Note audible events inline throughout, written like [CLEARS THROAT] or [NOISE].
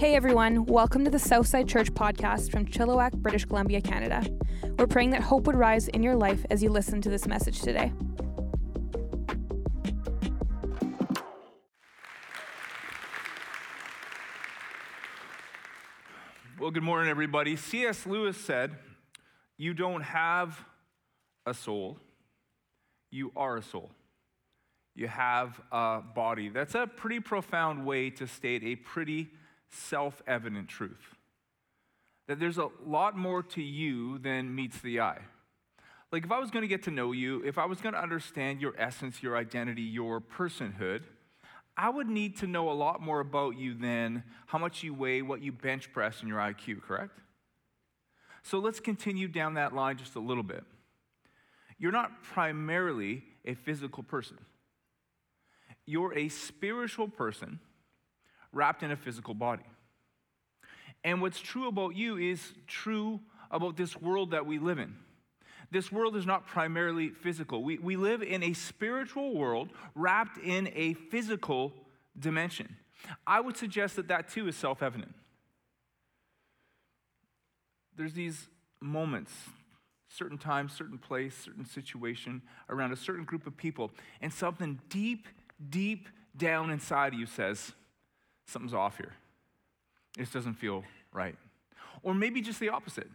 Hey everyone, welcome to the Southside Church podcast from Chilliwack, British Columbia, Canada. We're praying that hope would rise in your life as you listen to this message today. Well, good morning, everybody. C.S. Lewis said, You don't have a soul, you are a soul. You have a body. That's a pretty profound way to state a pretty self evident truth that there's a lot more to you than meets the eye. Like, if I was going to get to know you, if I was going to understand your essence, your identity, your personhood, I would need to know a lot more about you than how much you weigh, what you bench press, and your IQ, correct? So let's continue down that line just a little bit. You're not primarily a physical person, you're a spiritual person wrapped in a physical body. And what's true about you is true about this world that we live in. This world is not primarily physical. We, we live in a spiritual world wrapped in a physical dimension. I would suggest that that too is self evident. There's these moments, certain time, certain place, certain situation around a certain group of people, and something deep, deep down inside of you says, something's off here. This doesn't feel right. Or maybe just the opposite.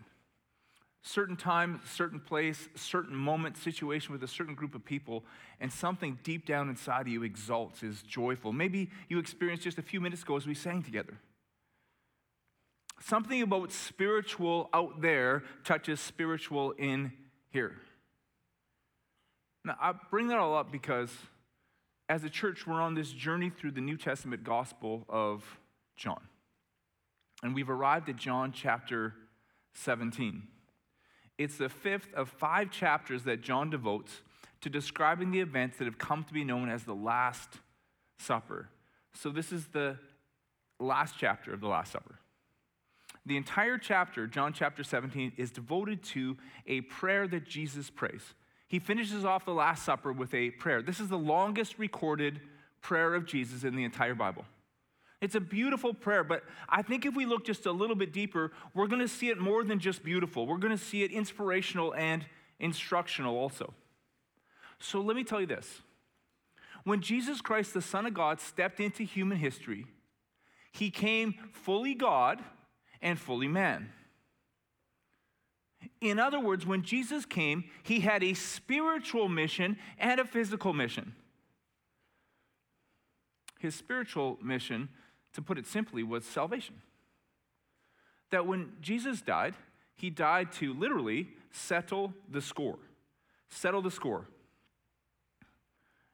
Certain time, certain place, certain moment, situation with a certain group of people, and something deep down inside of you exalts, is joyful. Maybe you experienced just a few minutes ago as we sang together. Something about spiritual out there touches spiritual in here. Now, I bring that all up because as a church, we're on this journey through the New Testament gospel of John. And we've arrived at John chapter 17. It's the fifth of five chapters that John devotes to describing the events that have come to be known as the Last Supper. So, this is the last chapter of the Last Supper. The entire chapter, John chapter 17, is devoted to a prayer that Jesus prays. He finishes off the Last Supper with a prayer. This is the longest recorded prayer of Jesus in the entire Bible. It's a beautiful prayer, but I think if we look just a little bit deeper, we're going to see it more than just beautiful. We're going to see it inspirational and instructional also. So let me tell you this. When Jesus Christ, the Son of God, stepped into human history, he came fully God and fully man. In other words, when Jesus came, he had a spiritual mission and a physical mission. His spiritual mission, to put it simply, was salvation. That when Jesus died, he died to literally settle the score. Settle the score.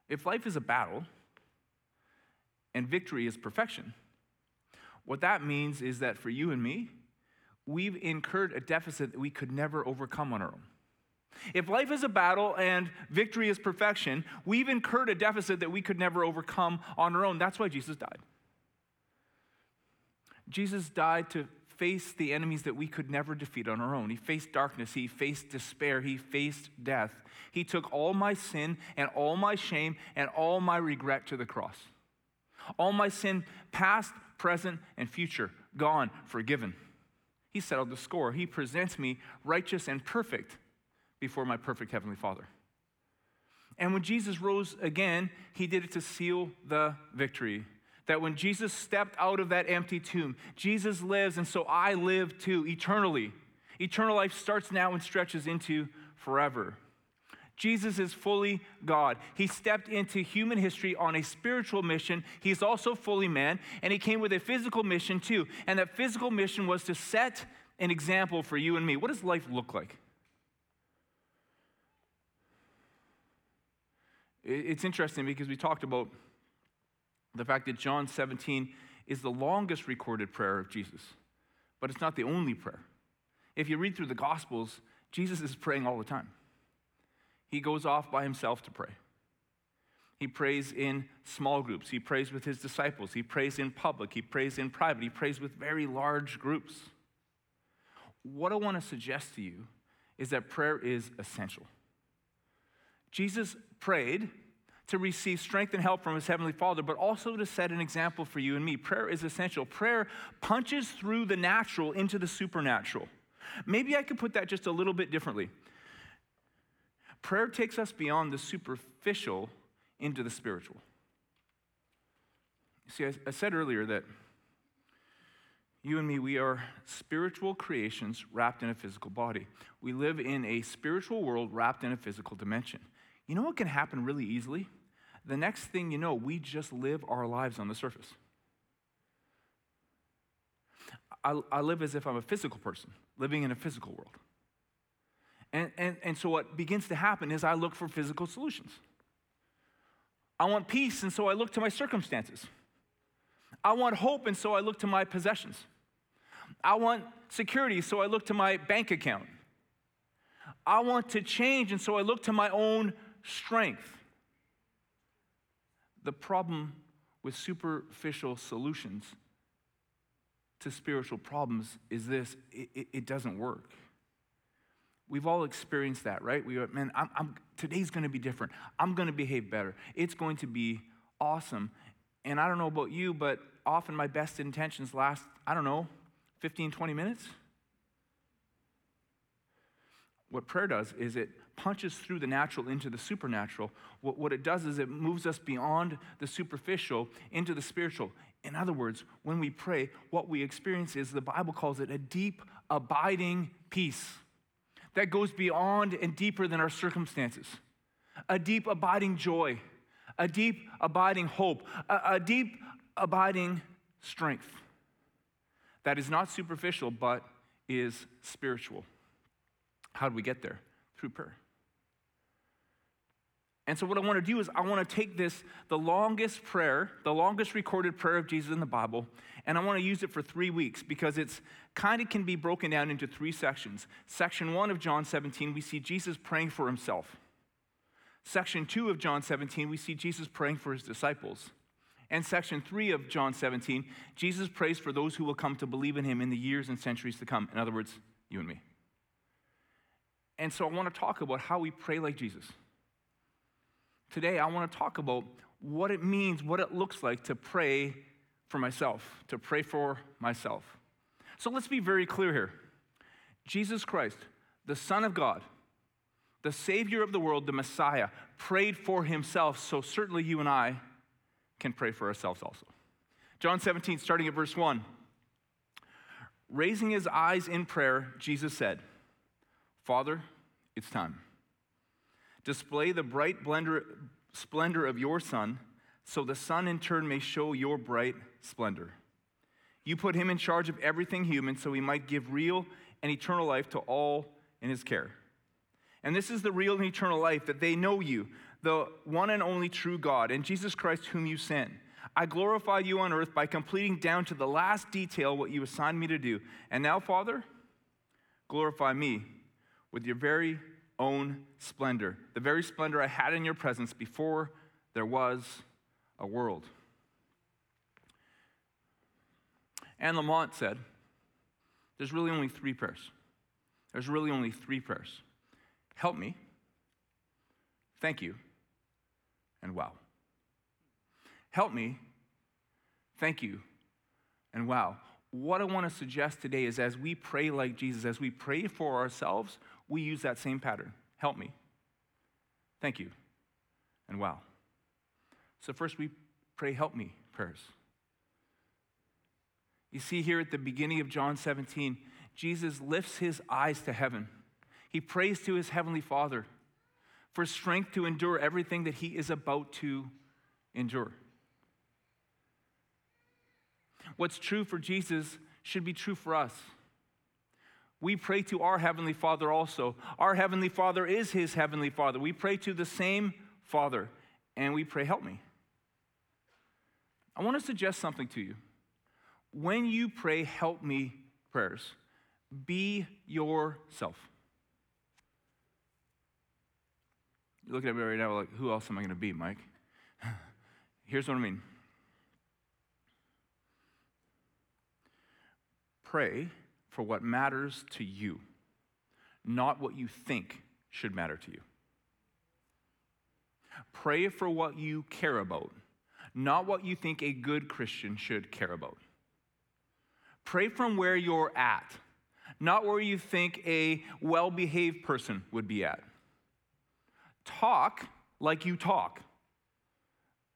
If life is a battle and victory is perfection, what that means is that for you and me, we've incurred a deficit that we could never overcome on our own. If life is a battle and victory is perfection, we've incurred a deficit that we could never overcome on our own. That's why Jesus died. Jesus died to face the enemies that we could never defeat on our own. He faced darkness, he faced despair, he faced death. He took all my sin and all my shame and all my regret to the cross. All my sin, past, present, and future, gone, forgiven. He settled the score. He presents me righteous and perfect before my perfect Heavenly Father. And when Jesus rose again, he did it to seal the victory. That when Jesus stepped out of that empty tomb, Jesus lives, and so I live too, eternally. Eternal life starts now and stretches into forever. Jesus is fully God. He stepped into human history on a spiritual mission. He's also fully man, and he came with a physical mission too. And that physical mission was to set an example for you and me. What does life look like? It's interesting because we talked about the fact that John 17 is the longest recorded prayer of Jesus, but it's not the only prayer. If you read through the Gospels, Jesus is praying all the time. He goes off by himself to pray. He prays in small groups. He prays with his disciples. He prays in public. He prays in private. He prays with very large groups. What I want to suggest to you is that prayer is essential. Jesus prayed to receive strength and help from his heavenly Father, but also to set an example for you and me. Prayer is essential. Prayer punches through the natural into the supernatural. Maybe I could put that just a little bit differently. Prayer takes us beyond the superficial into the spiritual. See, I, I said earlier that you and me, we are spiritual creations wrapped in a physical body. We live in a spiritual world wrapped in a physical dimension. You know what can happen really easily? The next thing you know, we just live our lives on the surface. I, I live as if I'm a physical person, living in a physical world. And, and, and so what begins to happen is I look for physical solutions. I want peace, and so I look to my circumstances. I want hope, and so I look to my possessions. I want security, so I look to my bank account. I want to change, and so I look to my own strength. The problem with superficial solutions to spiritual problems is this it, it, it doesn't work. We've all experienced that, right? We go, man, I'm, I'm, today's going to be different. I'm going to behave better. It's going to be awesome. And I don't know about you, but often my best intentions last, I don't know, 15, 20 minutes. What prayer does is it punches through the natural into the supernatural. What, what it does is it moves us beyond the superficial into the spiritual. In other words, when we pray, what we experience is the Bible calls it a deep, abiding peace that goes beyond and deeper than our circumstances, a deep, abiding joy, a deep, abiding hope, a, a deep, abiding strength that is not superficial but is spiritual. How do we get there? Through prayer. And so, what I want to do is, I want to take this, the longest prayer, the longest recorded prayer of Jesus in the Bible, and I want to use it for three weeks because it's kind of can be broken down into three sections. Section one of John 17, we see Jesus praying for himself. Section two of John 17, we see Jesus praying for his disciples. And section three of John 17, Jesus prays for those who will come to believe in him in the years and centuries to come. In other words, you and me. And so I want to talk about how we pray like Jesus. Today, I want to talk about what it means, what it looks like to pray for myself, to pray for myself. So let's be very clear here. Jesus Christ, the Son of God, the Savior of the world, the Messiah, prayed for himself, so certainly you and I can pray for ourselves also. John 17, starting at verse 1. Raising his eyes in prayer, Jesus said, Father, it's time. Display the bright splendor of your Son, so the Son in turn may show your bright splendor. You put him in charge of everything human, so he might give real and eternal life to all in his care. And this is the real and eternal life that they know you, the one and only true God, and Jesus Christ, whom you sent. I glorify you on earth by completing down to the last detail what you assigned me to do. And now, Father, glorify me with your very own splendor, the very splendor I had in your presence before there was a world. Anne Lamott said, There's really only three prayers. There's really only three prayers. Help me, thank you, and wow. Help me, thank you, and wow. What I want to suggest today is as we pray like Jesus, as we pray for ourselves, we use that same pattern. Help me. Thank you. And wow. So, first we pray, help me prayers. You see here at the beginning of John 17, Jesus lifts his eyes to heaven. He prays to his heavenly Father for strength to endure everything that he is about to endure. What's true for Jesus should be true for us we pray to our Heavenly Father also. Our Heavenly Father is His Heavenly Father. We pray to the same Father, and we pray, Help me. I want to suggest something to you. When you pray, Help me prayers, be yourself. You're looking at me right now like, Who else am I going to be, Mike? [LAUGHS] Here's what I mean pray for what matters to you, not what you think should matter to you. Pray for what you care about, not what you think a good Christian should care about. Pray from where you're at, not where you think a well behaved person would be at. Talk like you talk.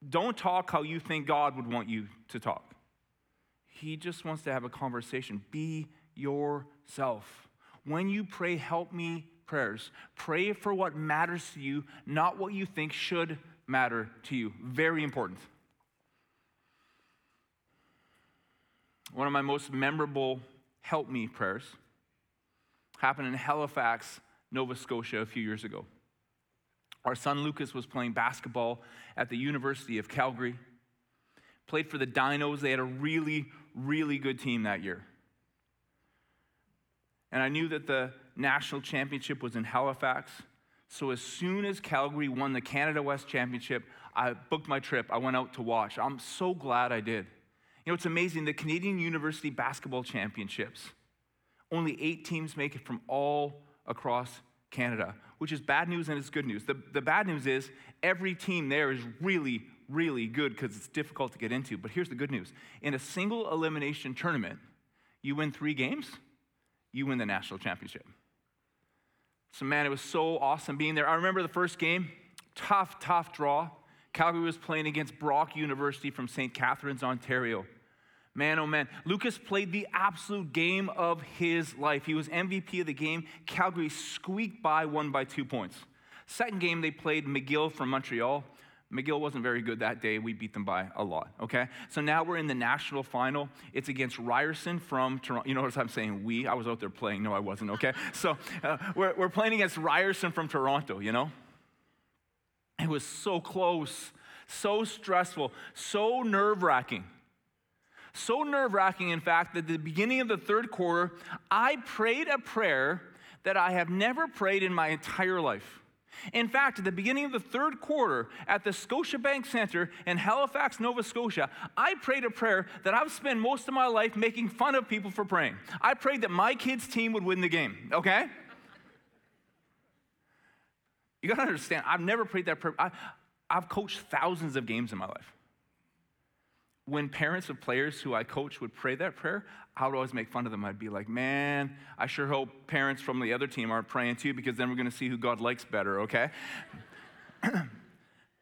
Don't talk how you think God would want you to talk. He just wants to have a conversation. Be yourself. When you pray, help me prayers, pray for what matters to you, not what you think should matter to you. Very important. One of my most memorable help me prayers happened in Halifax, Nova Scotia, a few years ago. Our son Lucas was playing basketball at the University of Calgary, played for the Dinos. They had a really, really good team that year. And I knew that the national championship was in Halifax. So as soon as Calgary won the Canada West Championship, I booked my trip. I went out to watch. I'm so glad I did. You know, it's amazing. The Canadian University Basketball Championships, only eight teams make it from all across Canada, which is bad news and it's good news. The, the bad news is every team there is really, really good because it's difficult to get into. But here's the good news in a single elimination tournament, you win three games, you win the national championship. So, man, it was so awesome being there. I remember the first game, tough, tough draw. Calgary was playing against Brock University from St. Catharines, Ontario. Man, oh man, Lucas played the absolute game of his life. He was MVP of the game. Calgary squeaked by, won by two points. Second game, they played McGill from Montreal. McGill wasn't very good that day. We beat them by a lot, okay? So now we're in the national final. It's against Ryerson from Toronto. You notice I'm saying we? I was out there playing. No, I wasn't, okay? [LAUGHS] So uh, we're, we're playing against Ryerson from Toronto, you know? It was so close, so stressful, so nerve wracking. So nerve wracking, in fact, that at the beginning of the third quarter, I prayed a prayer that I have never prayed in my entire life. In fact, at the beginning of the third quarter at the Scotiabank Center in Halifax, Nova Scotia, I prayed a prayer that I've spent most of my life making fun of people for praying. I prayed that my kids' team would win the game, okay? You gotta understand, I've never prayed that prayer. I, I've coached thousands of games in my life when parents of players who I coach would pray that prayer, I would always make fun of them. I'd be like, man, I sure hope parents from the other team aren't praying too, because then we're going to see who God likes better, okay? [CLEARS THROAT]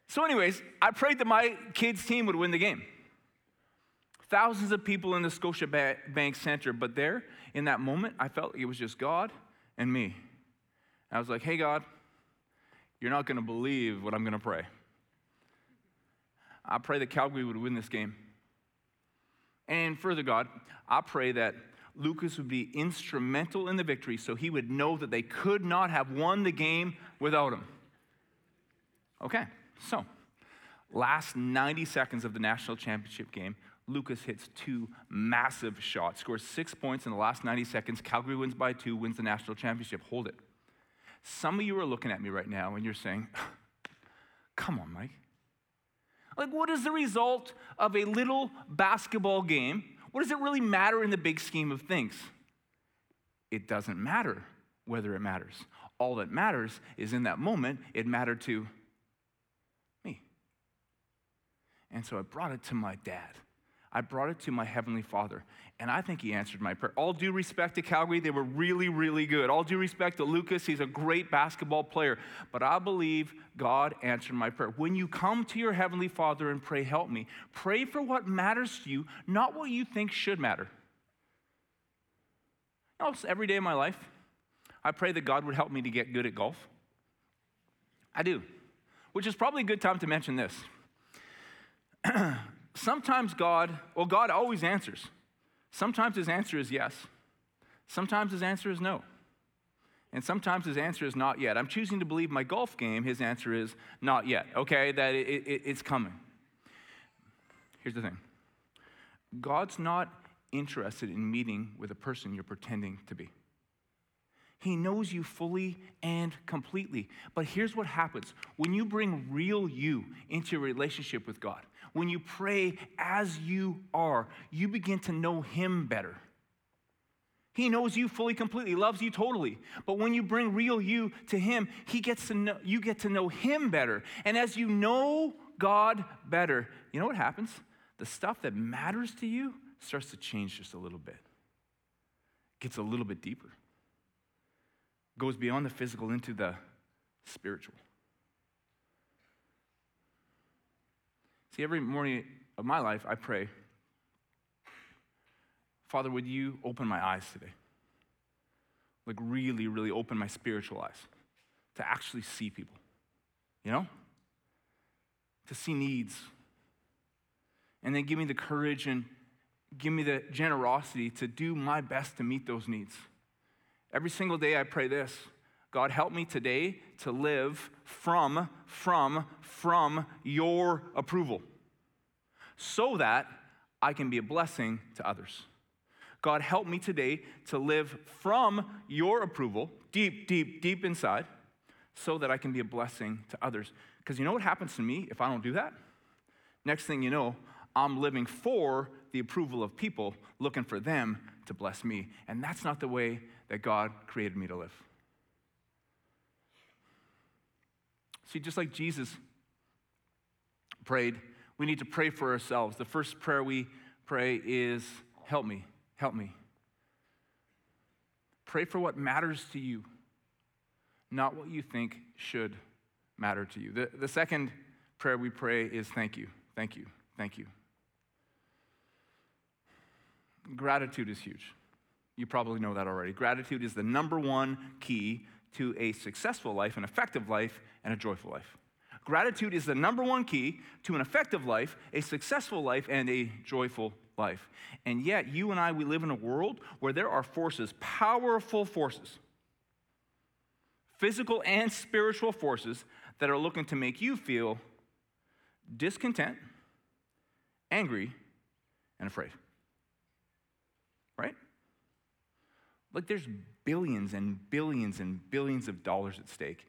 so, anyways, I prayed that my kids' team would win the game. Thousands of people in the Scotiabank Center, but there, in that moment, I felt it was just God and me. I was like, hey, God, you're not going to believe what I'm going to pray. I pray that Calgary would win this game. And further, God, I pray that Lucas would be instrumental in the victory so he would know that they could not have won the game without him. Okay, so last 90 seconds of the national championship game, Lucas hits two massive shots, scores six points in the last 90 seconds. Calgary wins by two, wins the national championship. Hold it. Some of you are looking at me right now and you're saying, [LAUGHS] Come on, Mike. Like, what is the result of a little basketball game? What does it really matter in the big scheme of things? It doesn't matter whether it matters. All that matters is in that moment, it mattered to me. And so I brought it to my dad. I brought it to my Heavenly Father, and I think He answered my prayer. All due respect to Calgary, they were really, really good. All due respect to Lucas, he's a great basketball player. But I believe God answered my prayer. When you come to your Heavenly Father and pray, Help me, pray for what matters to you, not what you think should matter. Know, every day of my life, I pray that God would help me to get good at golf. I do, which is probably a good time to mention this. [CLEARS THROAT] sometimes God, well, God always answers. Sometimes his answer is yes. Sometimes his answer is no. And sometimes his answer is not yet. I'm choosing to believe my golf game, his answer is not yet, okay? That it, it, it's coming. Here's the thing God's not interested in meeting with a person you're pretending to be. He knows you fully and completely. But here's what happens when you bring real you into a relationship with God, when you pray as you are, you begin to know Him better. He knows you fully, completely, loves you totally. But when you bring real you to Him, He gets to know, you get to know Him better. And as you know God better, you know what happens? The stuff that matters to you starts to change just a little bit, gets a little bit deeper, goes beyond the physical into the spiritual. See, every morning of my life, I pray, Father, would you open my eyes today? Like, really, really open my spiritual eyes to actually see people, you know? To see needs. And then give me the courage and give me the generosity to do my best to meet those needs. Every single day I pray this God, help me today to live from, from, from your approval so that I can be a blessing to others. God, help me today to live from your approval, deep, deep, deep inside, so that I can be a blessing to others. Because you know what happens to me if I don't do that? Next thing you know, I'm living for the approval of people, looking for them to bless me. And that's not the way that God created me to live. See, just like Jesus prayed, we need to pray for ourselves. The first prayer we pray is, Help me. Help me. Pray for what matters to you, not what you think should matter to you. The, the second prayer we pray is thank you, thank you, thank you. Gratitude is huge. You probably know that already. Gratitude is the number one key to a successful life, an effective life, and a joyful life. Gratitude is the number one key to an effective life, a successful life, and a joyful life. And yet, you and I, we live in a world where there are forces, powerful forces, physical and spiritual forces, that are looking to make you feel discontent, angry, and afraid. Right? Like there's billions and billions and billions of dollars at stake.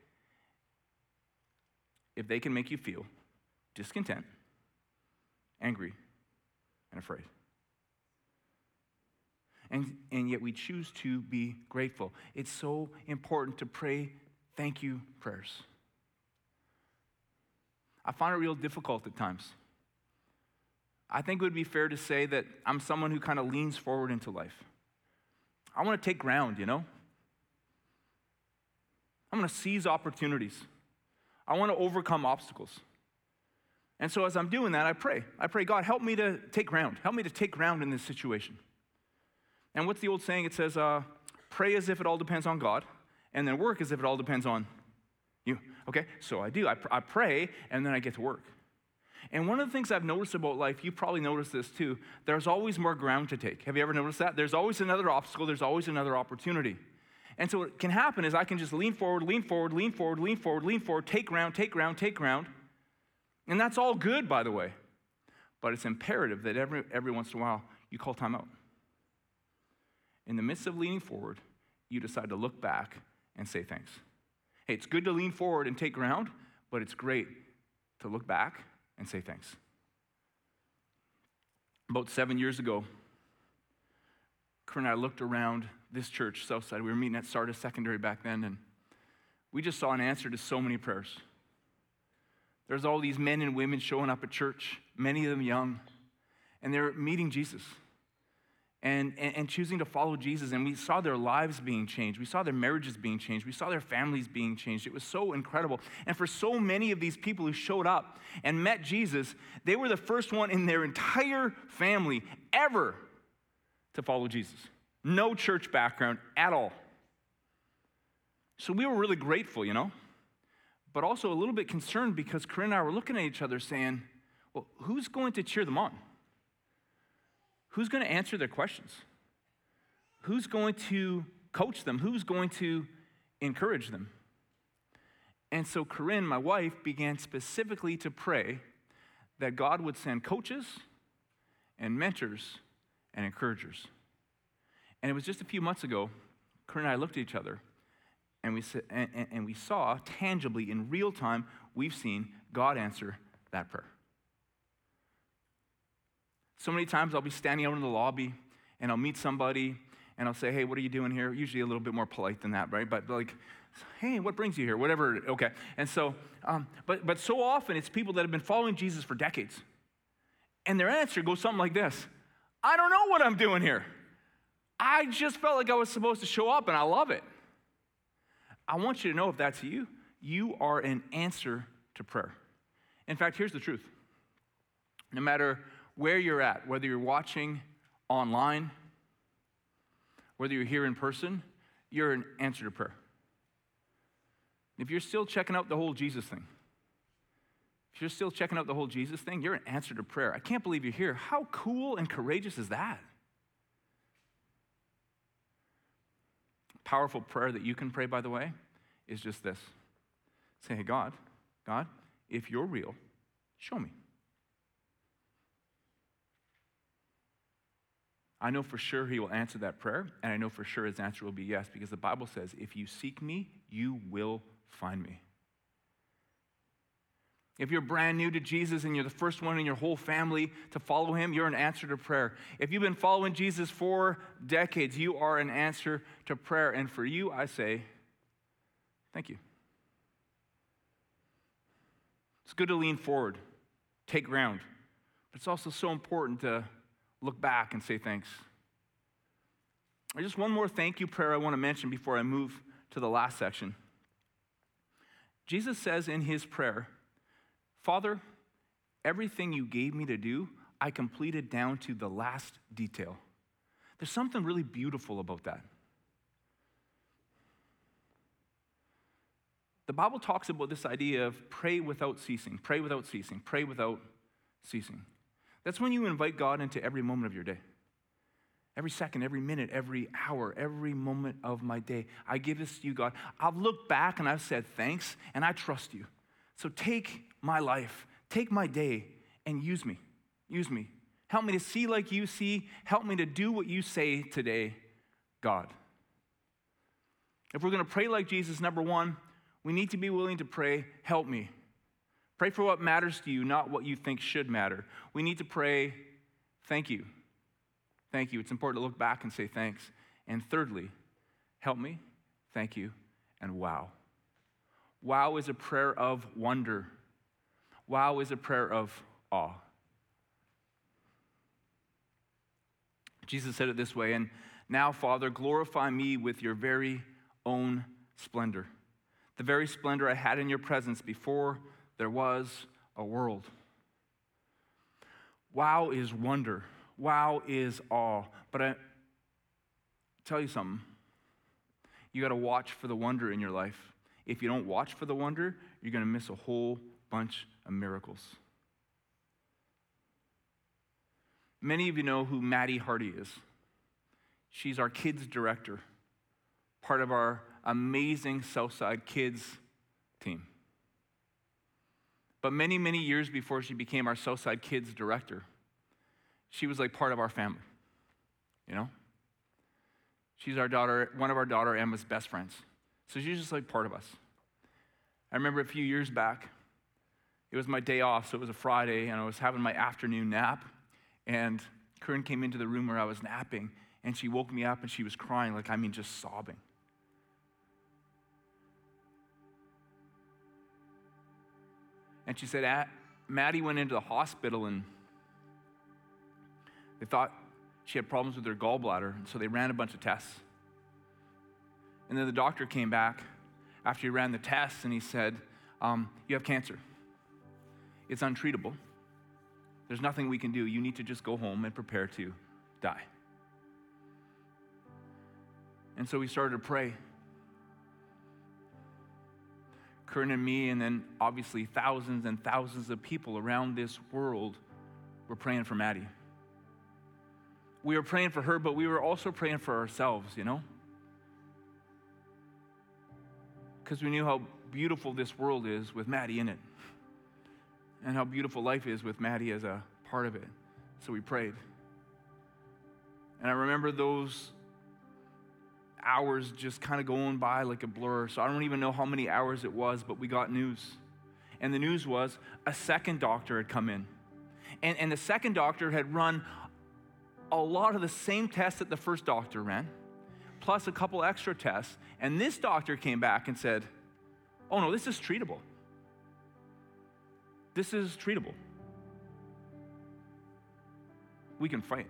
If they can make you feel discontent, angry, and afraid. And, and yet we choose to be grateful. It's so important to pray thank you prayers. I find it real difficult at times. I think it would be fair to say that I'm someone who kind of leans forward into life. I want to take ground, you know? I'm going to seize opportunities. I want to overcome obstacles. And so as I'm doing that, I pray. I pray, God, help me to take ground. Help me to take ground in this situation. And what's the old saying? It says, uh, pray as if it all depends on God, and then work as if it all depends on you. Okay? So I do. I, pr- I pray, and then I get to work. And one of the things I've noticed about life, you probably noticed this too, there's always more ground to take. Have you ever noticed that? There's always another obstacle, there's always another opportunity. And so what can happen is I can just lean forward, lean forward, lean forward, lean forward, lean forward, take ground, take ground, take ground. And that's all good, by the way. But it's imperative that every, every once in a while you call time out. In the midst of leaning forward, you decide to look back and say thanks. Hey, it's good to lean forward and take ground, but it's great to look back and say thanks. About seven years ago, Corinne and I looked around this church, Southside. We were meeting at Sardis Secondary back then, and we just saw an answer to so many prayers. There's all these men and women showing up at church, many of them young, and they're meeting Jesus and, and, and, choosing to follow Jesus. And we saw their lives being changed. We saw their marriages being changed. We saw their families being changed. It was so incredible. And for so many of these people who showed up and met Jesus, they were the first one in their entire family ever to follow Jesus. No church background at all. So we were really grateful, you know, but also a little bit concerned because Corinne and I were looking at each other saying, well, who's going to cheer them on? Who's going to answer their questions? Who's going to coach them? Who's going to encourage them? And so Corinne, my wife, began specifically to pray that God would send coaches and mentors and encouragers. And it was just a few months ago, Corinne and I looked at each other and we, and, and we saw tangibly in real time, we've seen God answer that prayer. So many times I'll be standing out in the lobby and I'll meet somebody and I'll say, hey, what are you doing here? Usually a little bit more polite than that, right? But like, hey, what brings you here? Whatever. Okay. And so, um, but but so often it's people that have been following Jesus for decades, and their answer goes something like this: I don't know what I'm doing here. I just felt like I was supposed to show up, and I love it. I want you to know if that's you, you are an answer to prayer. In fact, here's the truth. No matter where you're at, whether you're watching online, whether you're here in person, you're an answer to prayer. If you're still checking out the whole Jesus thing, if you're still checking out the whole Jesus thing, you're an answer to prayer. I can't believe you're here. How cool and courageous is that? Powerful prayer that you can pray, by the way, is just this say, Hey, God, God, if you're real, show me. I know for sure he will answer that prayer, and I know for sure his answer will be yes, because the Bible says, if you seek me, you will find me. If you're brand new to Jesus and you're the first one in your whole family to follow him, you're an answer to prayer. If you've been following Jesus for decades, you are an answer to prayer. And for you, I say, thank you. It's good to lean forward, take ground, but it's also so important to look back and say thanks. Just one more thank you prayer I want to mention before I move to the last section. Jesus says in his prayer, Father, everything you gave me to do, I completed down to the last detail. There's something really beautiful about that. The Bible talks about this idea of pray without ceasing, pray without ceasing, pray without ceasing. That's when you invite God into every moment of your day. Every second, every minute, every hour, every moment of my day. I give this to you, God. I've looked back and I've said thanks, and I trust you. So take my life, take my day, and use me. Use me. Help me to see like you see. Help me to do what you say today, God. If we're going to pray like Jesus, number one, we need to be willing to pray, help me. Pray for what matters to you, not what you think should matter. We need to pray, thank you. Thank you. It's important to look back and say thanks. And thirdly, help me, thank you, and wow. Wow is a prayer of wonder. Wow is a prayer of awe. Jesus said it this way, and now, Father, glorify me with your very own splendor, the very splendor I had in your presence before there was a world. Wow is wonder. Wow is awe. But I tell you something. You got to watch for the wonder in your life. If you don't watch for the wonder, you're going to miss a whole bunch of miracles. Many of you know who Maddie Hardy is. She's our kids director, part of our amazing Southside kids team. But many, many years before she became our Southside Kids director, she was like part of our family. You know? She's our daughter, one of our daughter Emma's best friends. So she's just like part of us. I remember a few years back, it was my day off, so it was a Friday, and I was having my afternoon nap. And Corinne came into the room where I was napping, and she woke me up and she was crying, like, I mean, just sobbing. And she said, Maddie went into the hospital and they thought she had problems with her gallbladder, and so they ran a bunch of tests. And then the doctor came back after he ran the tests and he said, um, You have cancer. It's untreatable. There's nothing we can do. You need to just go home and prepare to die. And so we started to pray. Corinne and me, and then obviously thousands and thousands of people around this world were praying for Maddie. We were praying for her, but we were also praying for ourselves, you know? Because we knew how beautiful this world is with Maddie in it, and how beautiful life is with Maddie as a part of it. So we prayed. And I remember those hours just kind of going by like a blur. So I don't even know how many hours it was, but we got news. And the news was a second doctor had come in. And, and the second doctor had run a lot of the same tests that the first doctor ran, plus a couple extra tests. And this doctor came back and said, Oh no, this is treatable. This is treatable. We can fight.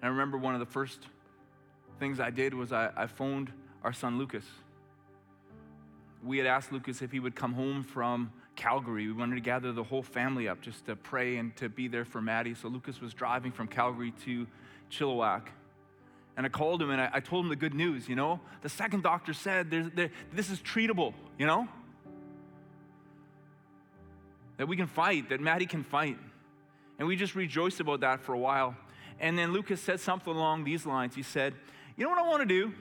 And I remember one of the first things I did was I, I phoned our son Lucas. We had asked Lucas if he would come home from Calgary. We wanted to gather the whole family up just to pray and to be there for Maddie. So Lucas was driving from Calgary to Chilliwack. And I called him and I, I told him the good news, you know? The second doctor said there, this is treatable, you know? That we can fight, that Maddie can fight. And we just rejoiced about that for a while. And then Lucas said something along these lines. He said, You know what I want to do?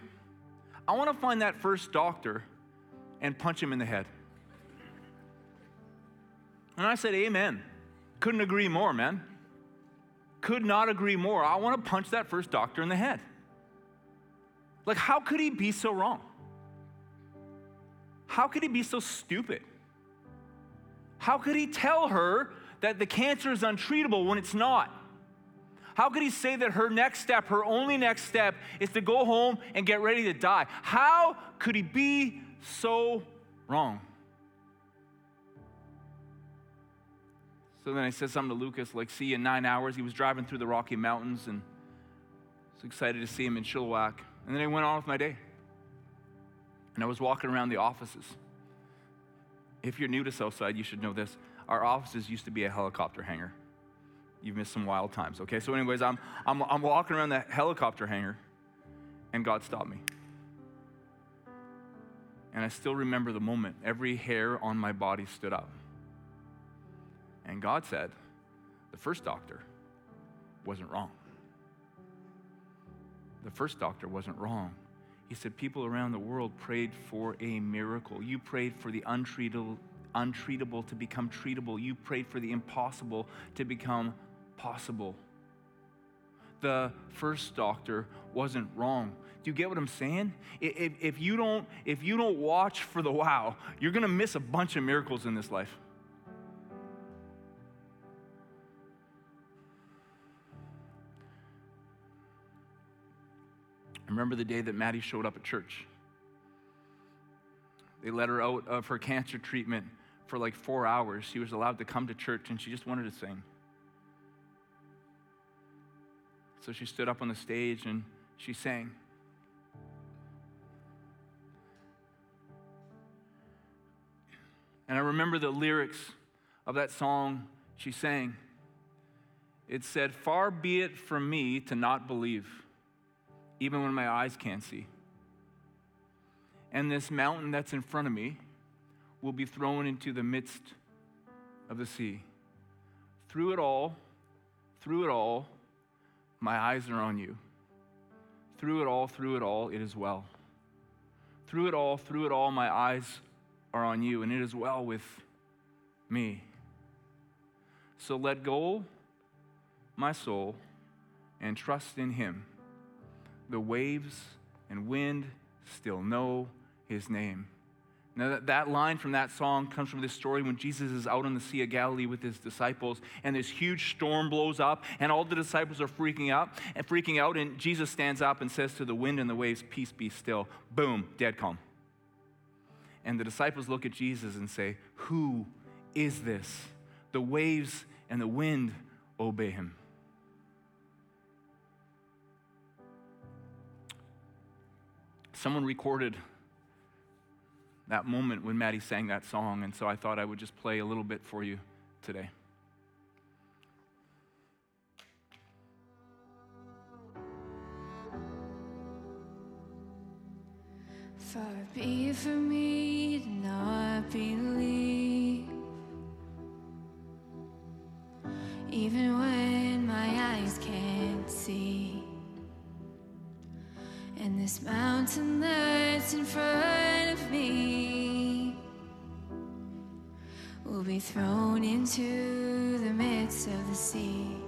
I want to find that first doctor and punch him in the head. And I said, Amen. Couldn't agree more, man. Could not agree more. I want to punch that first doctor in the head. Like, how could he be so wrong? How could he be so stupid? How could he tell her that the cancer is untreatable when it's not? How could he say that her next step, her only next step, is to go home and get ready to die? How could he be so wrong? So then I said something to Lucas, like, see you in nine hours. He was driving through the Rocky Mountains and I was excited to see him in Chilliwack. And then I went on with my day. And I was walking around the offices. If you're new to Southside, you should know this. Our offices used to be a helicopter hangar. You've missed some wild times, okay? So, anyways, I'm, I'm, I'm walking around that helicopter hangar, and God stopped me. And I still remember the moment. Every hair on my body stood up. And God said, the first doctor wasn't wrong. The first doctor wasn't wrong. He said, People around the world prayed for a miracle. You prayed for the untreatable, untreatable to become treatable. You prayed for the impossible to become possible. The first doctor wasn't wrong. Do you get what I'm saying? If, if, you, don't, if you don't watch for the wow, you're going to miss a bunch of miracles in this life. I remember the day that Maddie showed up at church. They let her out of her cancer treatment for like four hours. She was allowed to come to church and she just wanted to sing. So she stood up on the stage and she sang. And I remember the lyrics of that song she sang. It said, Far be it from me to not believe even when my eyes can't see. And this mountain that's in front of me will be thrown into the midst of the sea. Through it all, through it all, my eyes are on you. Through it all, through it all, it is well. Through it all, through it all, my eyes are on you, and it is well with me. So let go, my soul, and trust in Him the waves and wind still know his name. Now, that, that line from that song comes from this story when Jesus is out on the Sea of Galilee with his disciples, and this huge storm blows up, and all the disciples are freaking out and freaking out, and Jesus stands up and says to the wind and the waves, Peace be still. Boom, dead calm. And the disciples look at Jesus and say, Who is this? The waves and the wind obey him. Someone recorded that moment when Maddie sang that song, and so I thought I would just play a little bit for you today. Far be from me to not believe, even when my eyes can't see. And this mountain that's in front of me will be thrown into the midst of the sea.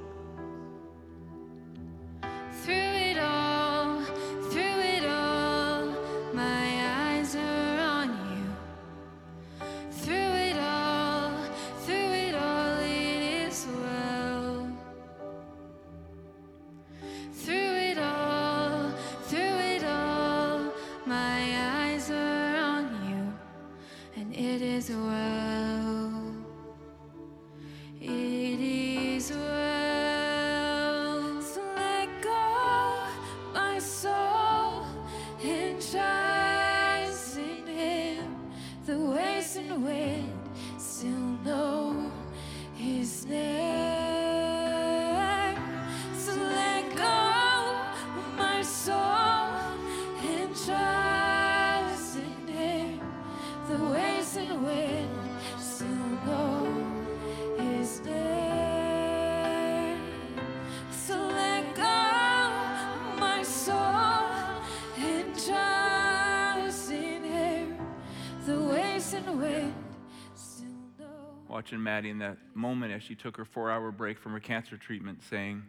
Maddie in that moment as she took her four hour break from her cancer treatment, saying,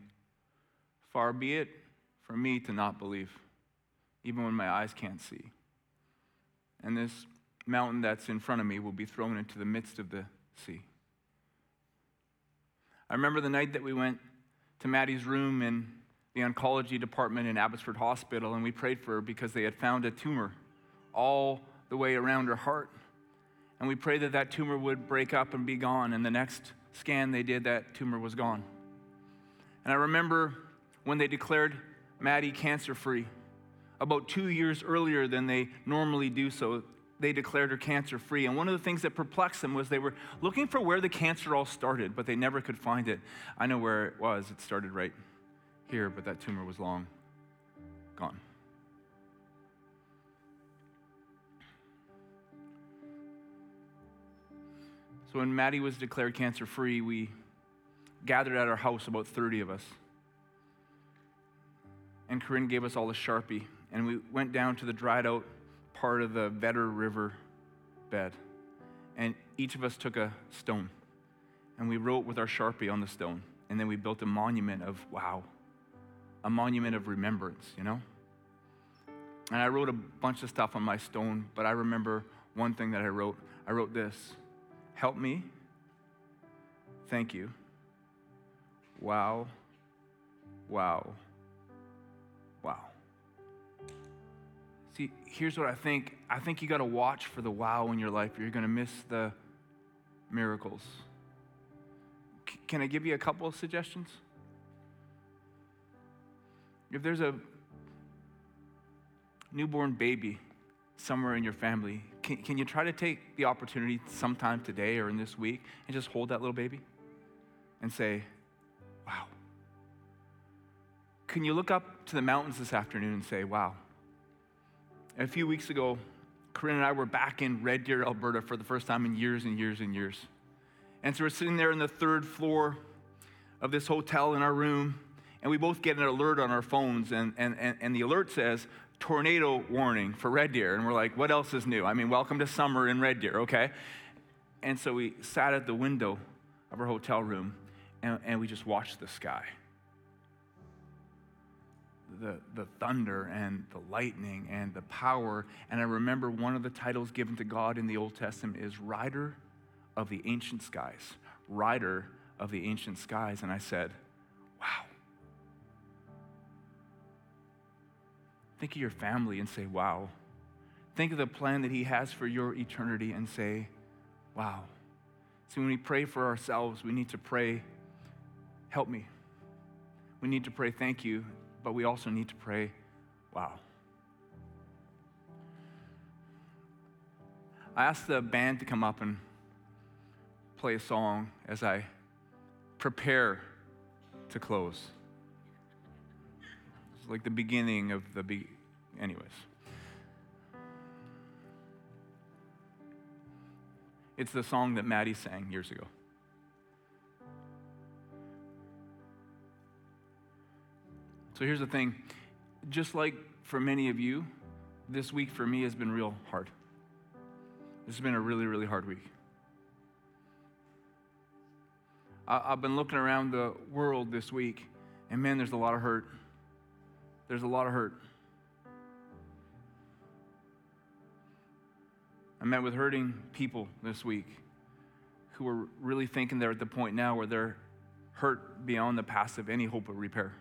Far be it from me to not believe, even when my eyes can't see. And this mountain that's in front of me will be thrown into the midst of the sea. I remember the night that we went to Maddie's room in the oncology department in Abbotsford Hospital, and we prayed for her because they had found a tumor all the way around her heart. And we prayed that that tumor would break up and be gone. And the next scan they did, that tumor was gone. And I remember when they declared Maddie cancer free, about two years earlier than they normally do so, they declared her cancer free. And one of the things that perplexed them was they were looking for where the cancer all started, but they never could find it. I know where it was. It started right here, but that tumor was long gone. So when Maddie was declared cancer free, we gathered at our house, about 30 of us. And Corinne gave us all a Sharpie, and we went down to the dried out part of the Vedder River bed. And each of us took a stone, and we wrote with our Sharpie on the stone. And then we built a monument of wow, a monument of remembrance, you know? And I wrote a bunch of stuff on my stone, but I remember one thing that I wrote. I wrote this Help me. Thank you. Wow. Wow. Wow. See, here's what I think. I think you got to watch for the wow in your life, you're going to miss the miracles. C- can I give you a couple of suggestions? If there's a newborn baby somewhere in your family, can, can you try to take the opportunity sometime today or in this week and just hold that little baby and say, wow? Can you look up to the mountains this afternoon and say, wow? A few weeks ago, Corinne and I were back in Red Deer, Alberta for the first time in years and years and years. And so we're sitting there in the third floor of this hotel in our room, and we both get an alert on our phones, and, and, and, and the alert says, tornado warning for Red Deer. And we're like, what else is new? I mean, welcome to summer in Red Deer, okay? And so we sat at the window of our hotel room and, and we just watched the sky. The, the thunder and the lightning and the power. And I remember one of the titles given to God in the Old Testament is Rider of the Ancient Skies. Rider of the Ancient Skies. And I said, wow. Think of your family and say, wow. Think of the plan that He has for your eternity and say, wow. See, when we pray for ourselves, we need to pray, help me. We need to pray, thank you, but we also need to pray, wow. I asked the band to come up and play a song as I prepare to close like the beginning of the be anyways. It's the song that Maddie sang years ago. So here's the thing just like for many of you, this week for me has been real hard. This has been a really, really hard week. I've been looking around the world this week, and man, there's a lot of hurt there's a lot of hurt. I met with hurting people this week who are really thinking they're at the point now where they're hurt beyond the past of any hope of repair.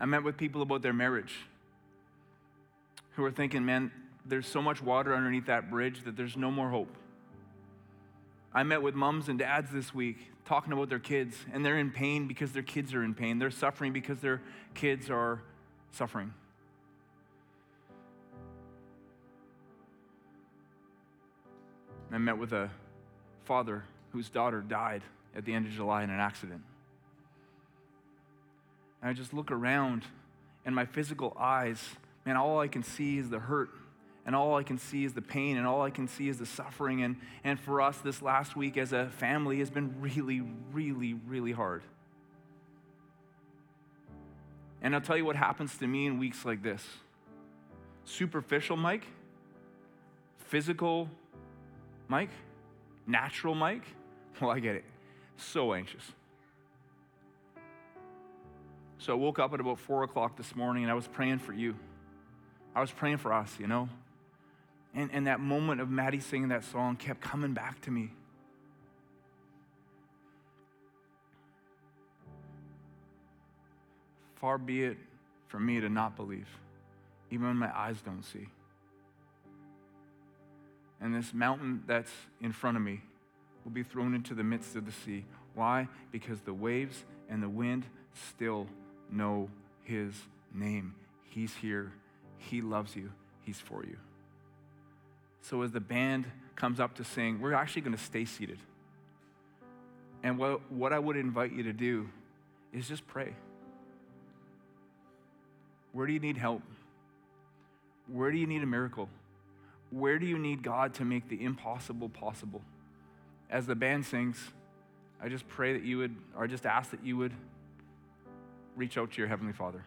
I met with people about their marriage who are thinking, man, there's so much water underneath that bridge that there's no more hope. I met with moms and dads this week talking about their kids, and they're in pain because their kids are in pain. They're suffering because their kids are suffering. I met with a father whose daughter died at the end of July in an accident. And I just look around, and my physical eyes, man, all I can see is the hurt and all I can see is the pain, and all I can see is the suffering. And, and for us, this last week as a family has been really, really, really hard. And I'll tell you what happens to me in weeks like this superficial Mike, physical Mike, natural Mike, [LAUGHS] well, I get it. So anxious. So I woke up at about four o'clock this morning and I was praying for you. I was praying for us, you know? And, and that moment of Maddie singing that song kept coming back to me. Far be it from me to not believe, even when my eyes don't see. And this mountain that's in front of me will be thrown into the midst of the sea. Why? Because the waves and the wind still know his name. He's here. He loves you. He's for you. So as the band comes up to sing, we're actually going to stay seated. And what, what I would invite you to do is just pray. Where do you need help? Where do you need a miracle? Where do you need God to make the impossible possible? As the band sings, I just pray that you would, or just ask that you would reach out to your Heavenly Father.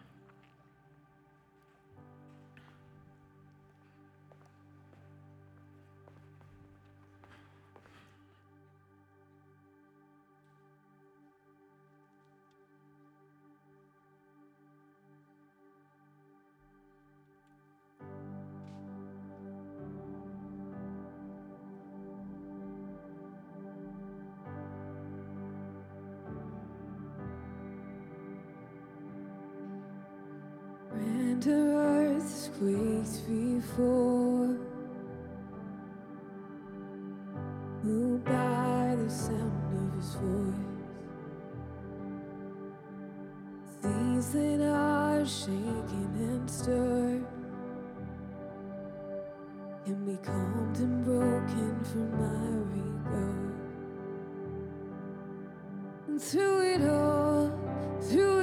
Can be calmed and broken from my regard. And through it all, through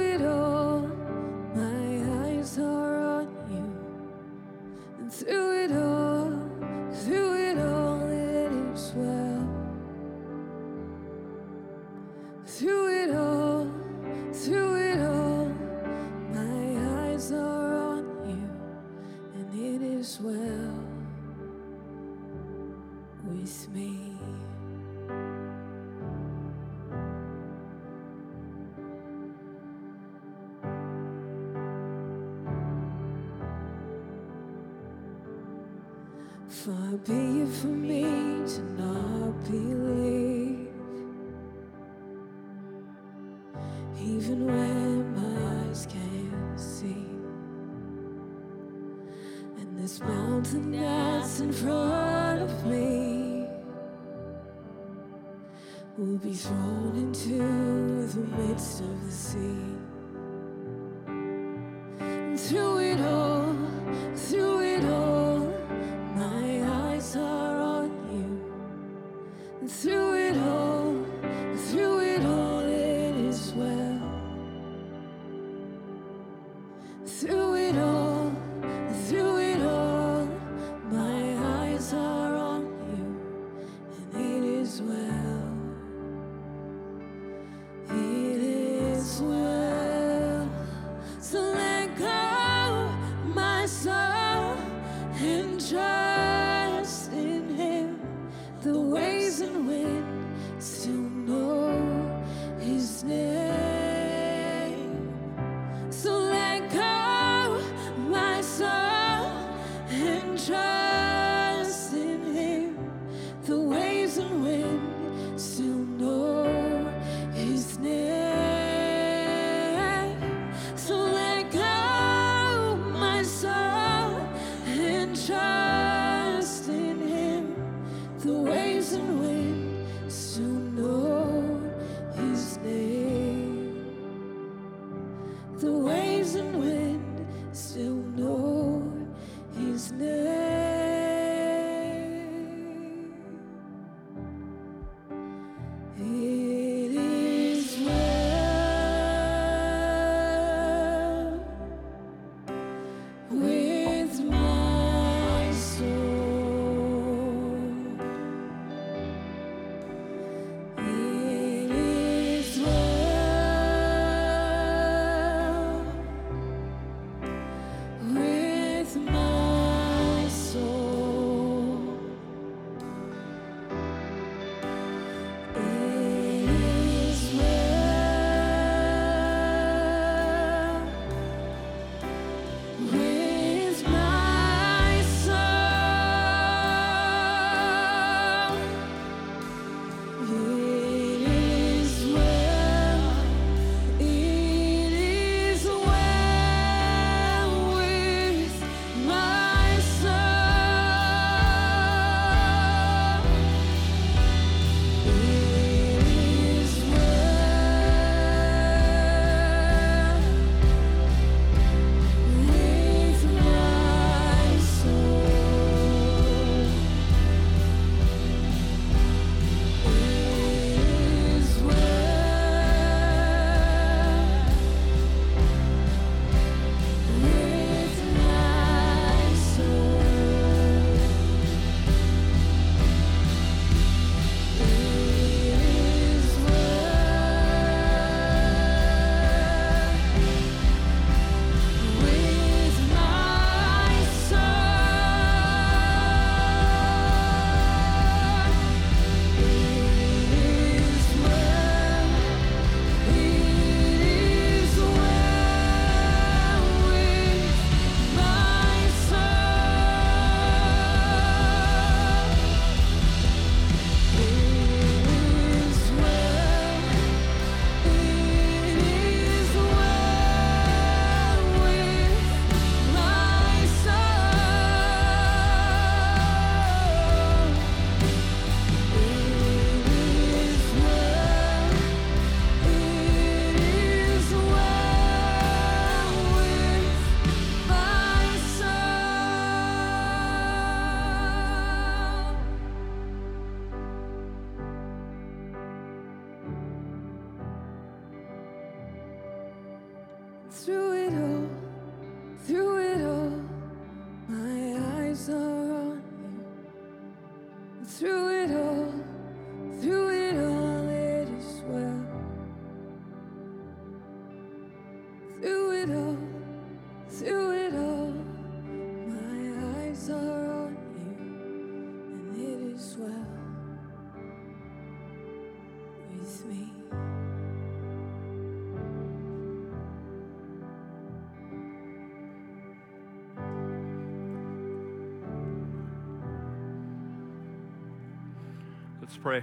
pray.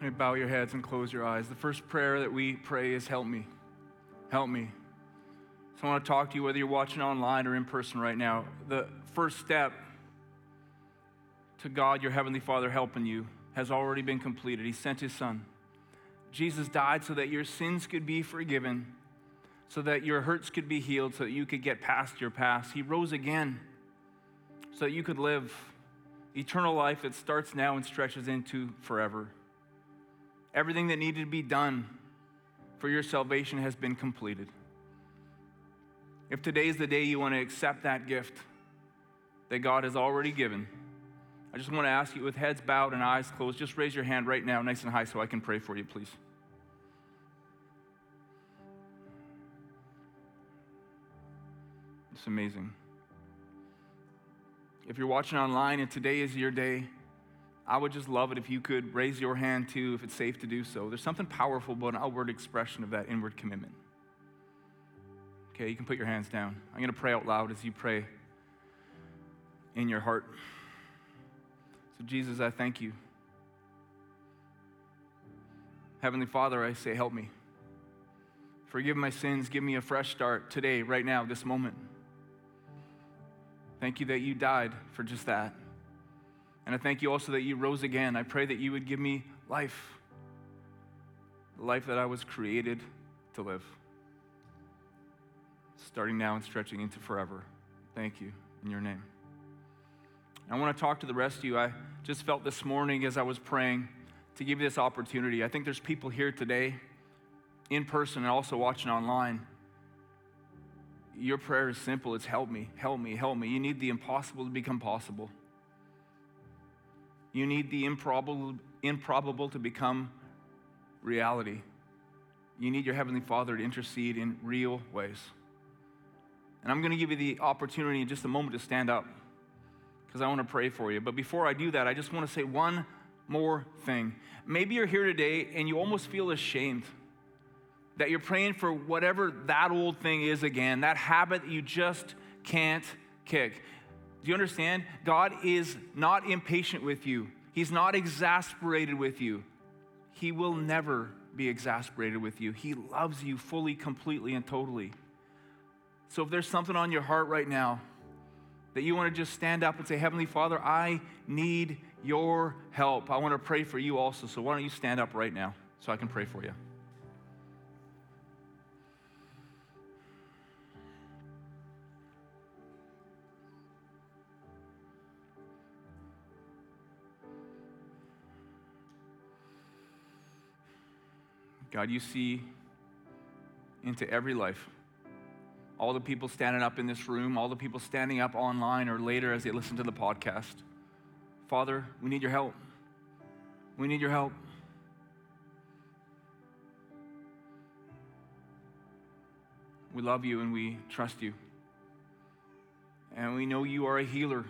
Me bow your heads and close your eyes. The first prayer that we pray is help me. Help me. So I want to talk to you whether you're watching online or in person right now. The first step to God, your Heavenly Father, helping you has already been completed. He sent His Son. Jesus died so that your sins could be forgiven, so that your hurts could be healed, so that you could get past your past. He rose again so that you could live eternal life that starts now and stretches into forever. Everything that needed to be done for your salvation has been completed. If today is the day you want to accept that gift that God has already given, I just want to ask you with heads bowed and eyes closed, just raise your hand right now, nice and high, so I can pray for you, please. It's amazing. If you're watching online and today is your day, I would just love it if you could raise your hand too, if it's safe to do so. There's something powerful about an outward expression of that inward commitment. Okay, you can put your hands down. I'm going to pray out loud as you pray in your heart. So, Jesus, I thank you. Heavenly Father, I say, help me. Forgive my sins. Give me a fresh start today, right now, this moment. Thank you that you died for just that. And I thank you also that you rose again. I pray that you would give me life, the life that I was created to live, starting now and stretching into forever. Thank you in your name. I want to talk to the rest of you. I just felt this morning as I was praying to give you this opportunity. I think there's people here today in person and also watching online your prayer is simple it's help me, help me, help me. You need the impossible to become possible. You need the improbable, improbable to become reality. You need your Heavenly Father to intercede in real ways. And I'm going to give you the opportunity in just a moment to stand up because I want to pray for you. But before I do that, I just want to say one more thing. Maybe you're here today and you almost feel ashamed that you're praying for whatever that old thing is again, that habit that you just can't kick. Do you understand? God is not impatient with you, He's not exasperated with you. He will never be exasperated with you. He loves you fully, completely, and totally. So if there's something on your heart right now that you want to just stand up and say, Heavenly Father, I need your help. I want to pray for you also. So why don't you stand up right now so I can pray for you? God, you see into every life. All the people standing up in this room, all the people standing up online or later as they listen to the podcast. Father, we need your help. We need your help. We love you and we trust you. And we know you are a healer.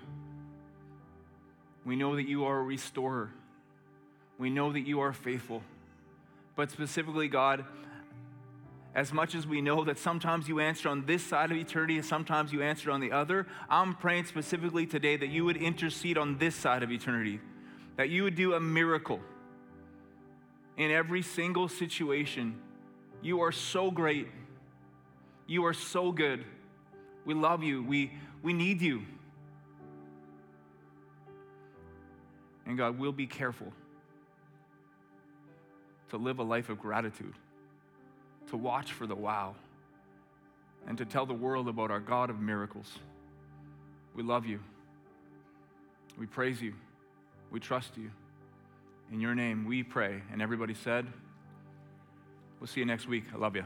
We know that you are a restorer. We know that you are faithful. But specifically, God, as much as we know that sometimes you answer on this side of eternity and sometimes you answer on the other, I'm praying specifically today that you would intercede on this side of eternity, that you would do a miracle in every single situation. You are so great. You are so good. We love you. We, we need you. And God, we'll be careful to live a life of gratitude, to watch for the wow, and to tell the world about our God of miracles. We love you. We praise you. We trust you. In your name we pray. And everybody said, We'll see you next week. I love you.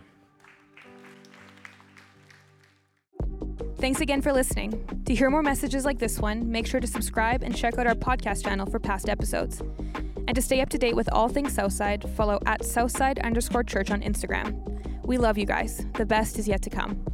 Thanks again for listening. To hear more messages like this one, make sure to subscribe and check out our podcast channel for past episodes. And to stay up to date with all things Southside, follow at Southside underscore church on Instagram. We love you guys. The best is yet to come.